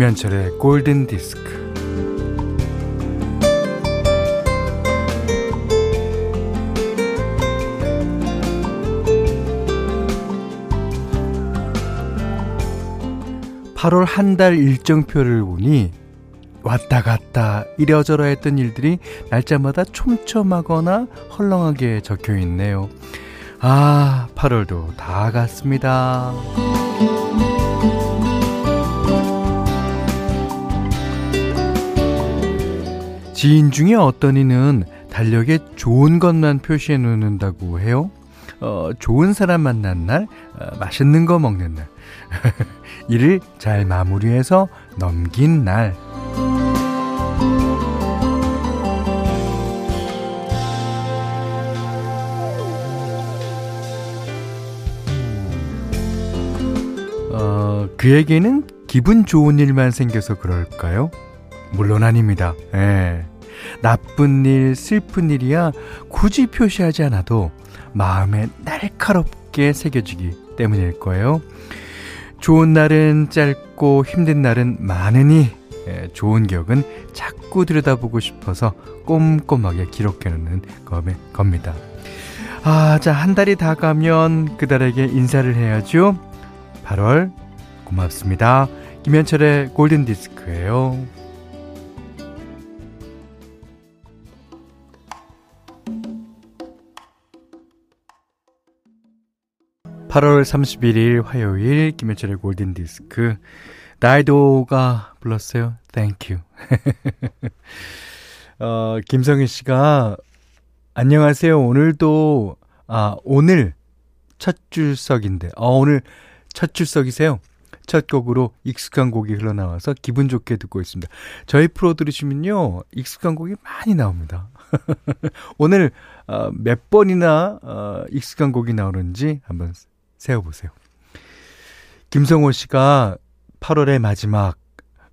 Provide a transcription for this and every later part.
김현철의 골든 디스크. (8월) 한 달 일정표를 보니 왔다 갔다 이려저러 했던 일들이 날짜마다 촘촘하거나 헐렁하게 적혀 있네요. 아, 8월도 다 갔습니다. 지인 중에 어떤 이는 달력에 좋은 것만 표시해 놓는다고 해요. 어, 좋은 사람 만난 날, 어, 맛있는 거 먹는 날, 일을 잘 마무리해서 넘긴 날. 어, 그에게는 기분 좋은 일만 생겨서 그럴까요? 물론 아닙니다. 예. 나쁜 일, 슬픈 일이야 굳이 표시하지 않아도 마음에 날카롭게 새겨지기 때문일 거예요. 좋은 날은 짧고 힘든 날은 많으니 예, 좋은 기억은 자꾸 들여다보고 싶어서 꼼꼼하게 기록해놓는 겁니다. 아, 자, 한 달이 다 가면 그달에게 인사를 해야죠. 8월 고맙습니다. 김현철의 골든 디스크예요. 8월 31일 화요일 김현철의 골든 디스크 나이도가 불렀어요. You. 어, 김성희 씨가 안녕하세요. 오늘도 아, 오늘 첫 줄석인데. 어, 오늘 첫 출석이세요. 첫 곡으로 익숙한 곡이 흘러나와서 기분 좋게 듣고 있습니다. 저희 프로 들으시면요, 익숙한 곡이 많이 나옵니다. 오늘 어, 몇 번이나 어, 익숙한 곡이 나오는지 한번 세어보세요. 김성호 씨가 8월의 마지막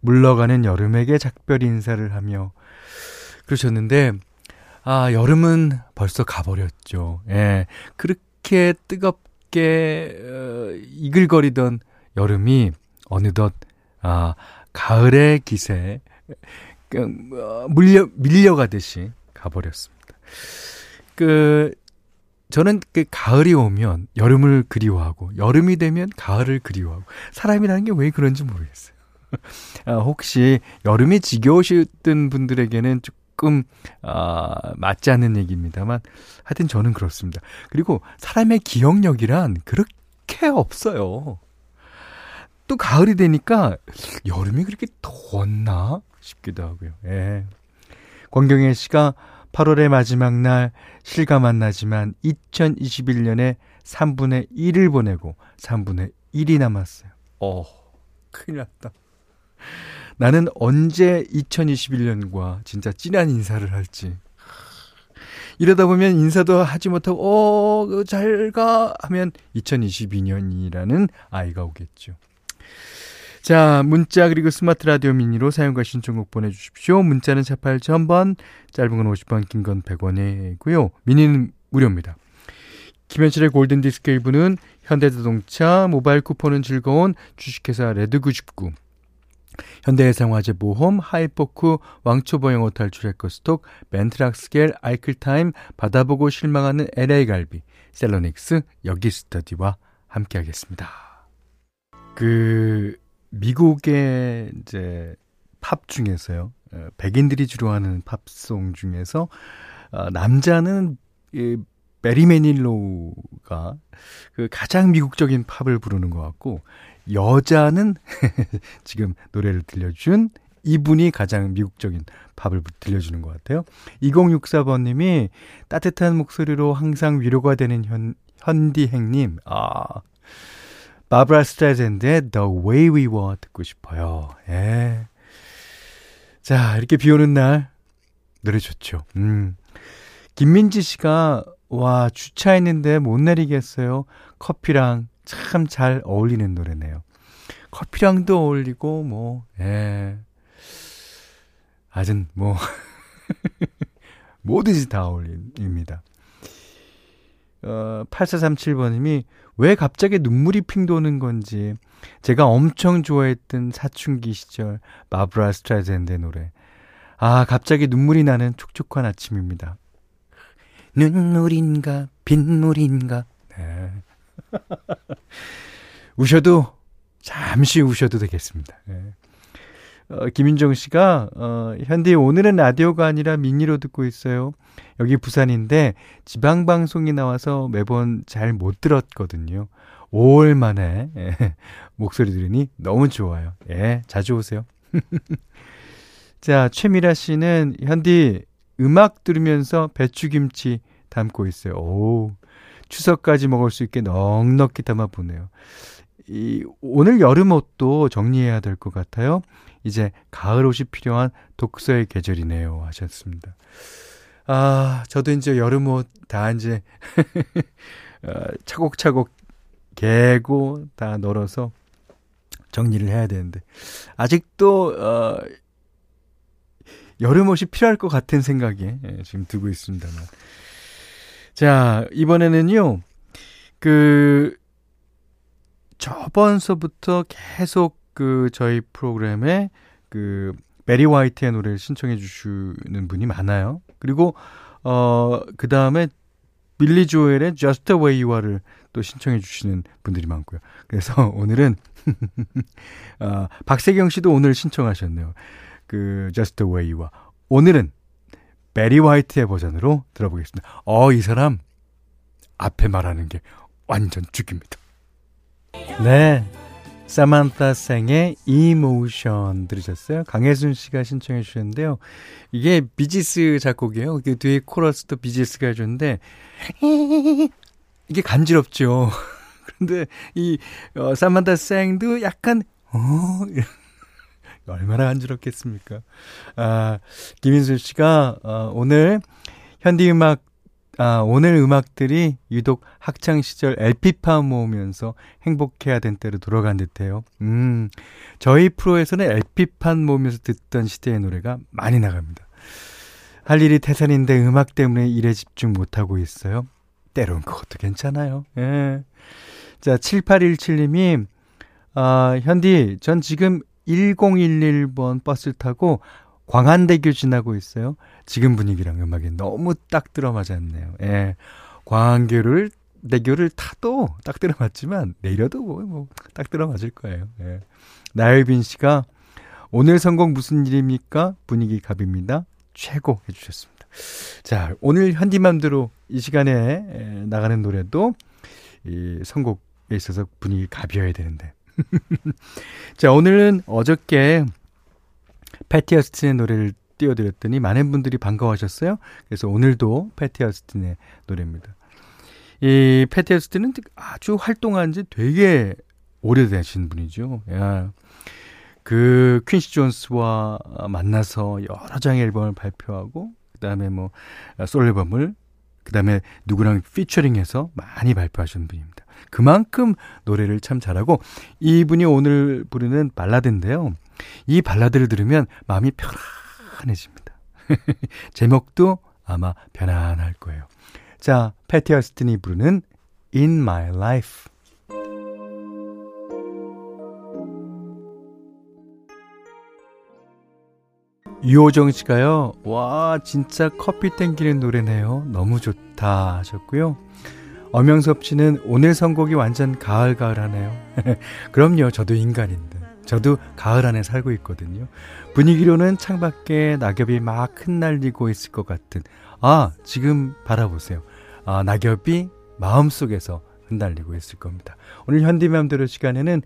물러가는 여름에게 작별 인사를 하며 그러셨는데 아 여름은 벌써 가버렸죠. 예, 그렇게 뜨겁 춥게 어, 이글거리던 여름이 어느덧 아 가을의 기세 어, 물려 밀려가듯이 가버렸습니다. 그 저는 그 가을이 오면 여름을 그리워하고 여름이 되면 가을을 그리워하고 사람이라는 게 왜 그런지 모르겠어요. 아, 혹시 여름이 지겨우셨던 분들에게는 조금 아, 맞지 않는 얘기입니다만 하여튼 저는 그렇습니다. 그리고 사람의 기억력이란 그렇게 없어요. 또 가을이 되니까 여름이 그렇게 더웠나 싶기도 하고요. 예. 권경혜 씨가 8월의 마지막 날 실감 안 나지만 2021년에 3분의 1을 보내고 3분의 1이 남았어요. 어, 큰일 났다. 나는 언제 2021년과 진짜 진한 인사를 할지. 이러다 보면 인사도 하지 못하고, 어, 그잘 가! 하면 2022년이라는 아이가 오겠죠. 자, 문자 그리고 스마트 라디오 미니로 사용과 신청곡 보내주십시오. 문자는 48,000번, 짧은 건 50원, 긴건 100원이고요. 미니는 무료입니다. 김현철의 골든디스크 1부는 현대자동차, 모바일 쿠폰은 즐거운 주식회사 레드99, 현대해상화재 보험, 하이포크, 왕초보 영어 탈출 해커스톡, 벤트락스겔, 아이클타임, 받아보고 실망하는 LA갈비, 셀러닉스, 여기스터디와 함께하겠습니다. 그 미국의 이제 팝 중에서요. 어, 백인들이 주로 하는 팝송 중에서 어, 남자는 이 베리 매닐로우가 그 가장 미국적인 팝을 부르는 것 같고 여자는 지금 노래를 들려준 이분이 가장 미국적인 팝을 들려주는 것 같아요. 2064번님이 따뜻한 목소리로 항상 위로가 되는 현, 현디행님, 아, 바브라 스트라젠드의 The Way We Were 듣고 싶어요. 예. 자, 이렇게 비 오는 날, 노래 좋죠. 음. 김민지 씨가, 와, 주차했는데 못 내리겠어요. 커피랑 참 잘 어울리는 노래네요. 커피랑도 어울리고, 뭐, 예. 아전, 뭐, 뭐든지 다 어울립니다. 어, 8437번님이 왜 갑자기 눈물이 핑 도는 건지 제가 엄청 좋아했던 사춘기 시절 마브라 스트라젠드의 노래. 아, 갑자기 눈물이 나는 촉촉한 아침입니다. 눈물인가 빗물인가. 네. 우셔도 잠시 우셔도 되겠습니다. 네. 어, 김윤정 씨가 어, 현디 오늘은 라디오가 아니라 미니로 듣고 있어요. 여기 부산인데 지방 방송이 나와서 매번 잘 못 들었거든요. 5월 만에 예, 목소리 들으니 너무 좋아요. 예, 자주 오세요. 자, 최미라 씨는 현디 음악 들으면서 배추김치 담고 있어요. 오, 추석까지 먹을 수 있게 넉넉히 담아 보네요. 이 오늘 여름 옷도 정리해야 될 것 같아요. 이제 가을 옷이 필요한 독서의 계절이네요. 하셨습니다. 아, 저도 이제 여름 옷 다 이제 어, 차곡차곡 개고 다 널어서 정리를 해야 되는데 아직도 어 여름 옷이 필요할 것 같은 생각이 예, 지금 들고 있습니다만. 자, 이번에는요. 그 저번서부터 계속 그 저희 프로그램에 그 메리 화이트의 노래를 신청해 주시는 분이 많아요. 그리고 어 그다음에 빌리 조엘의 Just the Way You Are를 또 신청해 주시는 분들이 많고요. 그래서 오늘은 어, 박세경 씨도 오늘 신청하셨네요. 그 Just the Way You Are. 오늘은 베리 화이트의 버전으로 들어보겠습니다. 어, 이 사람 앞에 말하는 게 완전 죽입니다. 네. 사만타 생의 이모션 들으셨어요? 강혜순 씨가 신청해 주셨는데요. 이게 비지스 작곡이에요. 그 뒤에 코러스도 비지스가 해줬는데 이게 간지럽죠. 그런데 이 어, 사만타 생도 약간 어 얼마나 간지럽겠습니까? 아 김인순 씨가 어, 오늘 현디 음악 아, 오늘 음악들이 유독 학창 시절 LP판 모으면서 행복해야 된 때로 돌아간 듯해요. 음, 저희 프로에서는 LP판 모으면서 듣던 시대의 노래가 많이 나갑니다. 할 일이 태산인데 음악 때문에 일에 집중 못하고 있어요. 때론 그것도 괜찮아요. 예. 자, 7817님이, 아, 현디, 전 지금 1011번 버스를 타고 광안대교 지나고 있어요. 지금 분위기랑 음악이 너무 딱 들어맞았네요. 예. 광안교를 대교를 타도 딱 들어맞지만 내려도 뭐딱 뭐 들어맞을 거예요. 예. 나유빈 씨가 오늘 선곡 무슨 일입니까? 분위기 갑입니다. 최고 해주셨습니다. 자, 오늘 현디맘대로 이 시간에 나가는 노래도 이 선곡에 있어서 분위기 갑이어야 되는데. 자, 오늘은 어저께 패티 어스틴의 노래를 띄워드렸더니 많은 분들이 반가워하셨어요. 그래서 오늘도 패티 어스틴의 노래입니다. 이 패티 어스틴은 아주 활동한 지 되게 오래되신 분이죠. 야. 그 퀸시 존스와 만나서 여러 장의 앨범을 발표하고 그다음에 뭐솔 앨범을 그다음에 누구랑 피처링해서 많이 발표하신 분입니다. 그만큼 노래를 참 잘하고 이분이 오늘 부르는 발라드인데요. 이 발라드를 들으면 마음이 편안해집니다. 제목도 아마 편안할 거예요. 자, 패티 어스틴이 부르는 In My Life. 유호정 씨가요, 와, 진짜 커피 땡기는 노래네요. 너무 좋다 하셨고요. 엄영섭 씨는 오늘 선곡이 완전 가을가을하네요. 그럼요, 저도 인간인데. 저도 가을 안에 살고 있거든요. 분위기로는 창밖에 낙엽이 막 흩날리고 있을 것 같은, 아, 지금 바라보세요. 아, 낙엽이 마음속에서 흩날리고 있을 겁니다. 오늘 현디맘대로 시간에는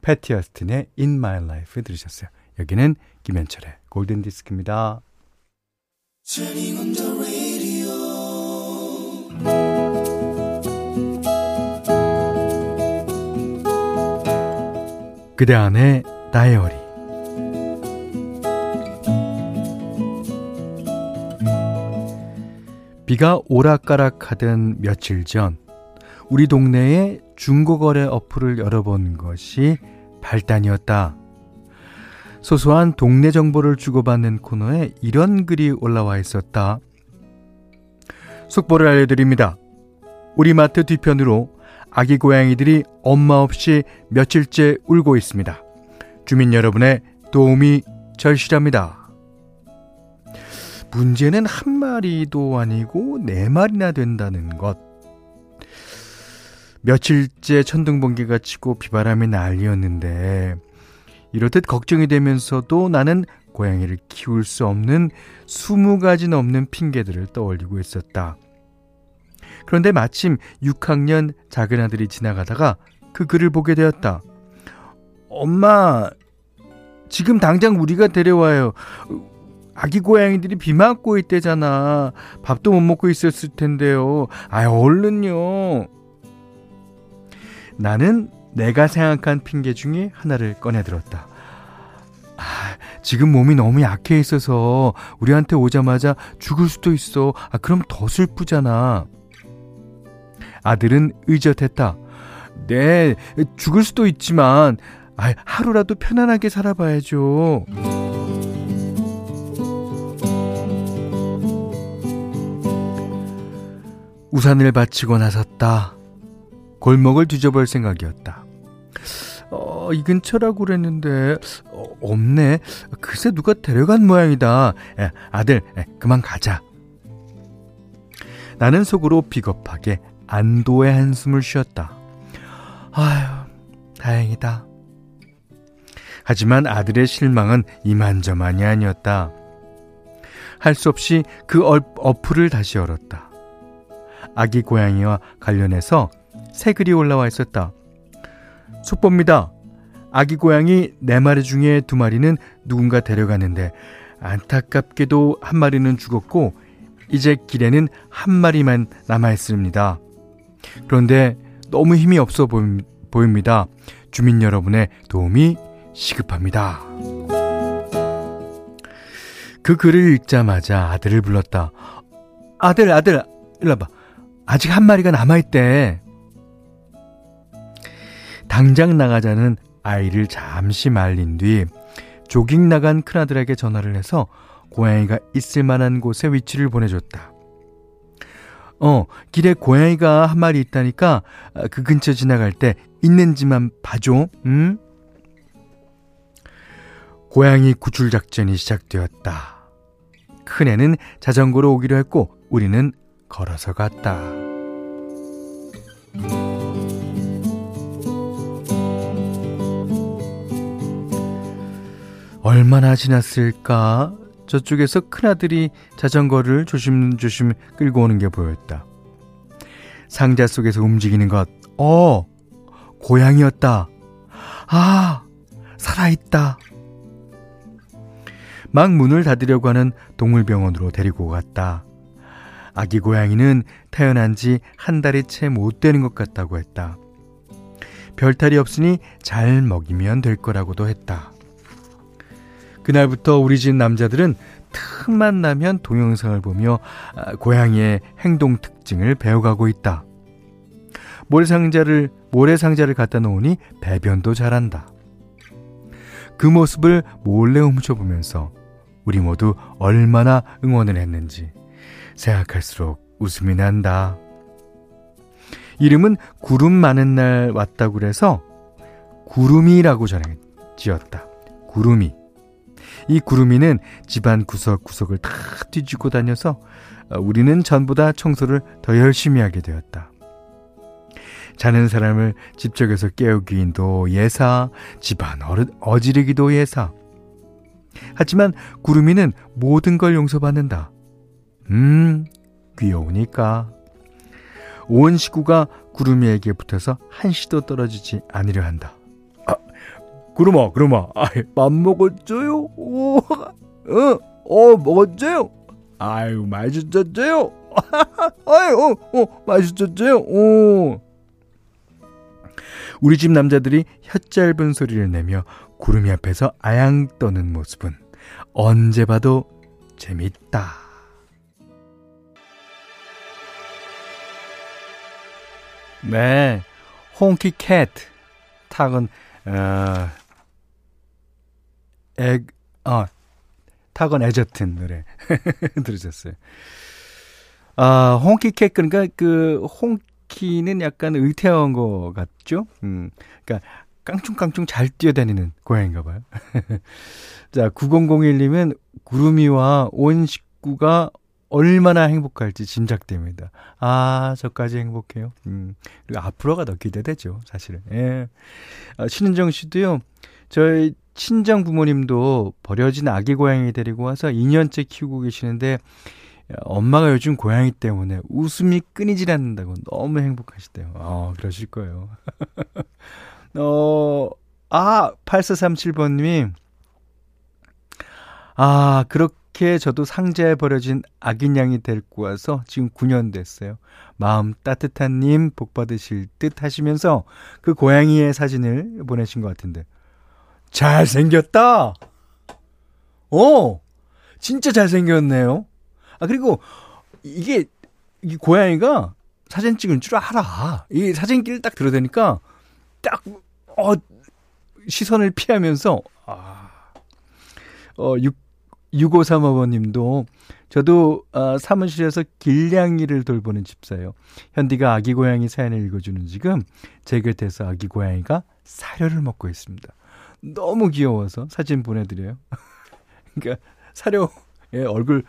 패티 어스틴의 In My Life 들으셨어요. 여기는 김현철의 골든 디스크입니다. 그대 안의 다이어리 비가 오락가락하던 며칠 전 우리 동네에 중고거래 어플을 열어본 것이 발단이었다. 소소한 동네 정보를 주고받는 코너에 이런 글이 올라와 있었다. 속보를 알려드립니다. 우리 마트 뒤편으로 아기 고양이들이 엄마 없이 며칠째 울고 있습니다. 주민 여러분의 도움이 절실합니다. 문제는 한 마리도 아니고 네 마리나 된다는 것. 며칠째 천둥 번개가 치고 비바람이 난리였는데 이렇듯 걱정이 되면서도 나는 고양이를 키울 수 없는 20가지 넘는 핑계들을 떠올리고 있었다. 그런데 마침 6학년 작은 아들이 지나가다가 그 글을 보게 되었다. 엄마, 지금 당장 우리가 데려와요. 아기 고양이들이 비 맞고 있대잖아. 밥도 못 먹고 있었을 텐데요. 아, 얼른요. 나는 내가 생각한 핑계 중에 하나를 꺼내 들었다. 아, 지금 몸이 너무 약해 있어서 우리한테 오자마자 죽을 수도 있어. 아, 그럼 더 슬프잖아. 아들은 의젓했다. 네, 죽을 수도 있지만, 아, 하루라도 편안하게 살아봐야죠. 우산을 받치고 나섰다. 골목을 뒤져볼 생각이었다. 어, 이 근처라고 그랬는데, 어, 없네. 글쎄 누가 데려간 모양이다. 에, 아들, 에, 그만 가자. 나는 속으로 비겁하게 안도의 한숨을 쉬었다. 아휴, 다행이다. 하지만 아들의 실망은 이만저만이 아니었다. 할 수 없이 그 어플을 다시 열었다. 아기 고양이와 관련해서 새 글이 올라와 있었다. 속보입니다. 아기 고양이 네 마리 중에 두 마리는 누군가 데려가는데 안타깝게도 한 마리는 죽었고 이제 길에는 한 마리만 남아 있습니다. 그런데 너무 힘이 없어 보입니다. 주민 여러분의 도움이 시급합니다. 그 글을 읽자마자 아들을 불렀다. 아들, 아들, 일로 와봐. 아직 한 마리가 남아있대. 당장 나가자는 아이를 잠시 말린 뒤 조깅 나간 큰아들에게 전화를 해서 고양이가 있을 만한 곳에 위치를 보내줬다. 어, 길에 고양이가 한 마리 있다니까 아, 그 근처 지나갈 때 있는지만 봐줘, 응? 고양이 구출 작전이 시작되었다. 큰애는 자전거로 오기로 했고 우리는 걸어서 갔다. 얼마나 지났을까? 저쪽에서 큰아들이 자전거를 조심조심 끌고 오는 게 보였다. 상자 속에서 움직이는 것, 어, 고양이였다. 아, 살아있다. 막 문을 닫으려고 하는 동물병원으로 데리고 갔다. 아기 고양이는 태어난 지 한 달이 채 못 되는 것 같다고 했다. 별탈이 없으니 잘 먹이면 될 거라고도 했다. 그날부터 우리 집 남자들은 틈만 나면 동영상을 보며 아, 고양이의 행동 특징을 배워가고 있다. 모래상자를 모래상자를 갖다 놓으니 배변도 잘한다. 그 모습을 몰래 훔쳐보면서 우리 모두 얼마나 응원을 했는지 생각할수록 웃음이 난다. 이름은 구름 많은 날 왔다고 그래서 구름이라고 전해 지었다. 구름이. 이 구름이는 집안 구석구석을 다 뒤지고 다녀서 어, 우리는 전보다 청소를 더 열심히 하게 되었다. 자는 사람을 집적에서 깨우기도 예사, 집안 어지르기도 예사. 하지만 구름이는 모든 걸 용서받는다. 음, 귀여우니까. 온 식구가 구름이에게 붙어서 한시도 떨어지지 않으려 한다. 그럼아, 그럼아, 밥 먹었죠요? 오, 어, 어, 먹었죠요? 아유, 맛있었죠요? 아유, 어, 어, 맛있었죠요? 오. 우리 집 남자들이 혀 짧은 소리를 내며 구름이 앞에서 아양 떠는 모습은 언제 봐도 재밌다. 네, 홍키 캣 탁은 어, 애, 아, 타건 에저튼 노래 들으셨어요. 아, 홍키캣 그러니까 그 홍, 바퀴는 약간 의태어한 것 같죠? 음, 그러니까 깡충깡충 잘 뛰어다니는 고양인가 봐요. 자, 9001님은 구름이와 온 식구가 얼마나 행복할지 짐작됩니다. 아, 저까지 행복해요. 음, 그리고 앞으로가 더 기대되죠, 사실은. 예. 아, 신은정 씨도요, 저희 친정 부모님도 버려진 아기 고양이 데리고 와서 2년째 키우고 계시는데, 엄마가 요즘 고양이 때문에 웃음이 끊이질 않는다고 너무 행복하시대요. 아, 그러실 거예요. 어, 아, 8437번님이, 아, 그렇게 저도 상자에 버려진 아기냥이 데리고 와서 지금 9년 됐어요. 마음 따뜻한 님 복 받으실 듯 하시면서 그 고양이의 사진을 보내신 것 같은데. 잘생겼다! 어! 진짜 잘생겼네요. 아, 그리고 이게, 이 고양이가 사진 찍은 줄 알아. 이 사진기를 딱 들어대니까 딱, 어, 시선을 피하면서, 아, 어, 6, 6535번 님도 저도 어, 사무실에서 길냥이를 돌보는 집사예요. 현디가 아기 고양이 사연을 읽어주는 지금 제 곁에서 아기 고양이가 사료를 먹고 있습니다. 너무 귀여워서 사진 보내드려요. 그러니까 사료 예, 얼굴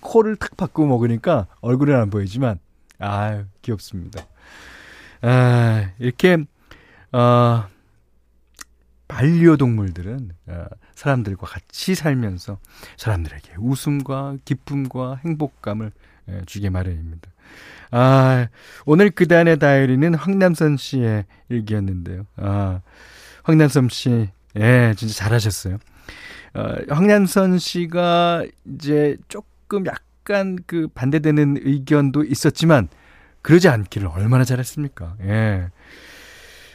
코를 탁 바꾸고 먹으니까 얼굴은 안 보이지만 아 귀엽습니다. 아 이렇게 어, 반려동물들은 어, 사람들과 같이 살면서 사람들에게 웃음과 기쁨과 행복감을 예, 주게 마련입니다. 아, 오늘 그단의 다이어리는 황남선 씨의 일기였는데요. 아, 황남선 씨, 예, 진짜 잘하셨어요. 어, 황남선 씨가 이제 조금 약간 그 반대되는 의견도 있었지만 그러지 않기를 얼마나 잘했습니까? 예.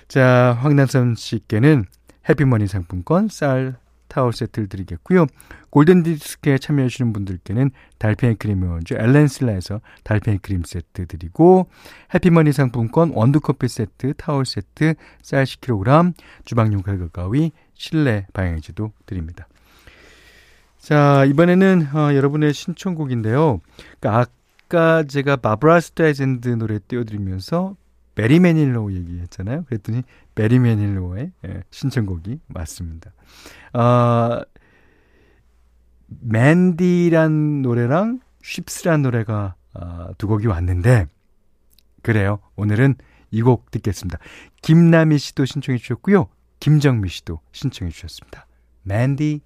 자, 황남선 씨께는 해피머니 상품권, 쌀, 타월 세트를 드리겠고요. 골든 디스크에 참여해 주시는 분들께는 달팽이 크림의 원조 엘렌실라에서 달팽이 크림 세트 드리고 해피머니 상품권 원두 커피 세트, 타월 세트, 쌀 10kg, 주방용 칼과 가위, 실내 방향제도 드립니다. 자, 이번에는 어, 여러분의 신청곡인데요. 그러니까 아까 제가 바브라 스트라이젠드 노래 띄워드리면서 베리 매닐로 얘기했잖아요. 그랬더니 베리 매닐로의 예, 신청곡이 맞습니다. 아, 맨디란 노래랑 쉽스란 노래가 아, 두 곡이 왔는데 그래요. 오늘은 이 곡 듣겠습니다. 김남희 씨도 신청해 주셨고요. 김정미 씨도 신청해 주셨습니다. 맨디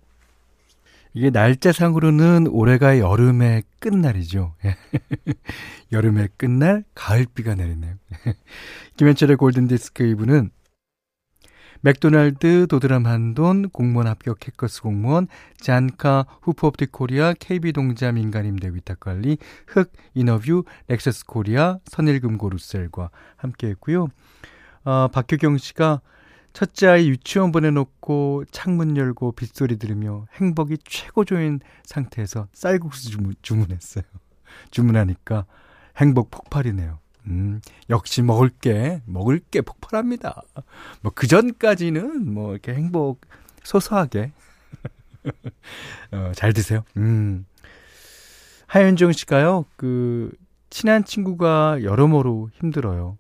이게 날짜상으로는 올해가 여름의 끝날이죠. 여름의 끝날 가을비가 내리네요. 김현철의 골든디스크 2부는 맥도날드, 도드람 한돈, 공무원 합격 해커스 공무원, 잔카, 후프업티 코리아, KB동자 민간임대 위탁관리, 흑, 인어뷰, 렉서스 코리아, 선일금고 루셀과 함께 했고요. 어, 박효경 씨가 첫째 아이 유치원 보내놓고 창문 열고 빗소리 들으며 행복이 최고조인 상태에서 쌀국수 주문, 주문했어요. 주문하니까 행복 폭발이네요. 음, 역시 먹을 게, 먹을 게 폭발합니다. 뭐, 그 전까지는 뭐, 이렇게 행복, 소소하게. 어, 잘 드세요. 음. 하현정 씨가요, 그, 친한 친구가 여러모로 힘들어요.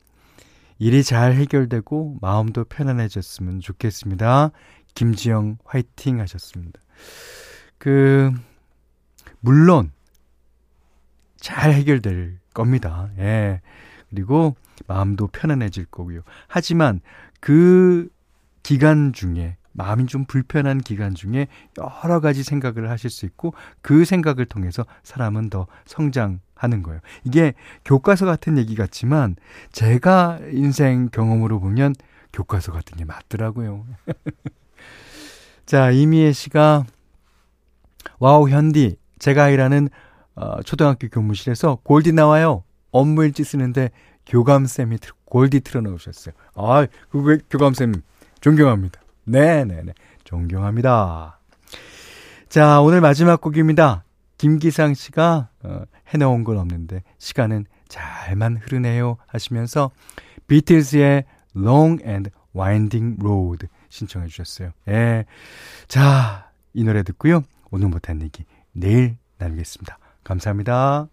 일이 잘 해결되고 마음도 편안해졌으면 좋겠습니다. 김지영 화이팅 하셨습니다. 그, 물론, 잘 해결될 겁니다. 예. 그리고 마음도 편안해질 거고요. 하지만 그 기간 중에 마음이 좀 불편한 기간 중에 여러 가지 생각을 하실 수 있고 그 생각을 통해서 사람은 더 성장하는 거예요. 이게 교과서 같은 얘기 같지만 제가 인생 경험으로 보면 교과서 같은 게 맞더라고요. 자, 이미애 씨가 와우 현디 제가 일하는 어, 초등학교 교무실에서 골디 나와요. 업무 일지 쓰는데 교감쌤이 골디 틀어놓으셨어요. 아, 그 교감쌤 존경합니다. 네네네. 존경합니다. 자, 오늘 마지막 곡입니다. 김기상 씨가 어, 해놓은 건 없는데 시간은 잘만 흐르네요 하시면서 비틀즈의 Long and Winding Road 신청해 주셨어요. 예. 자, 이 노래 듣고요. 오늘 못한 얘기 내일 나누겠습니다. 감사합니다.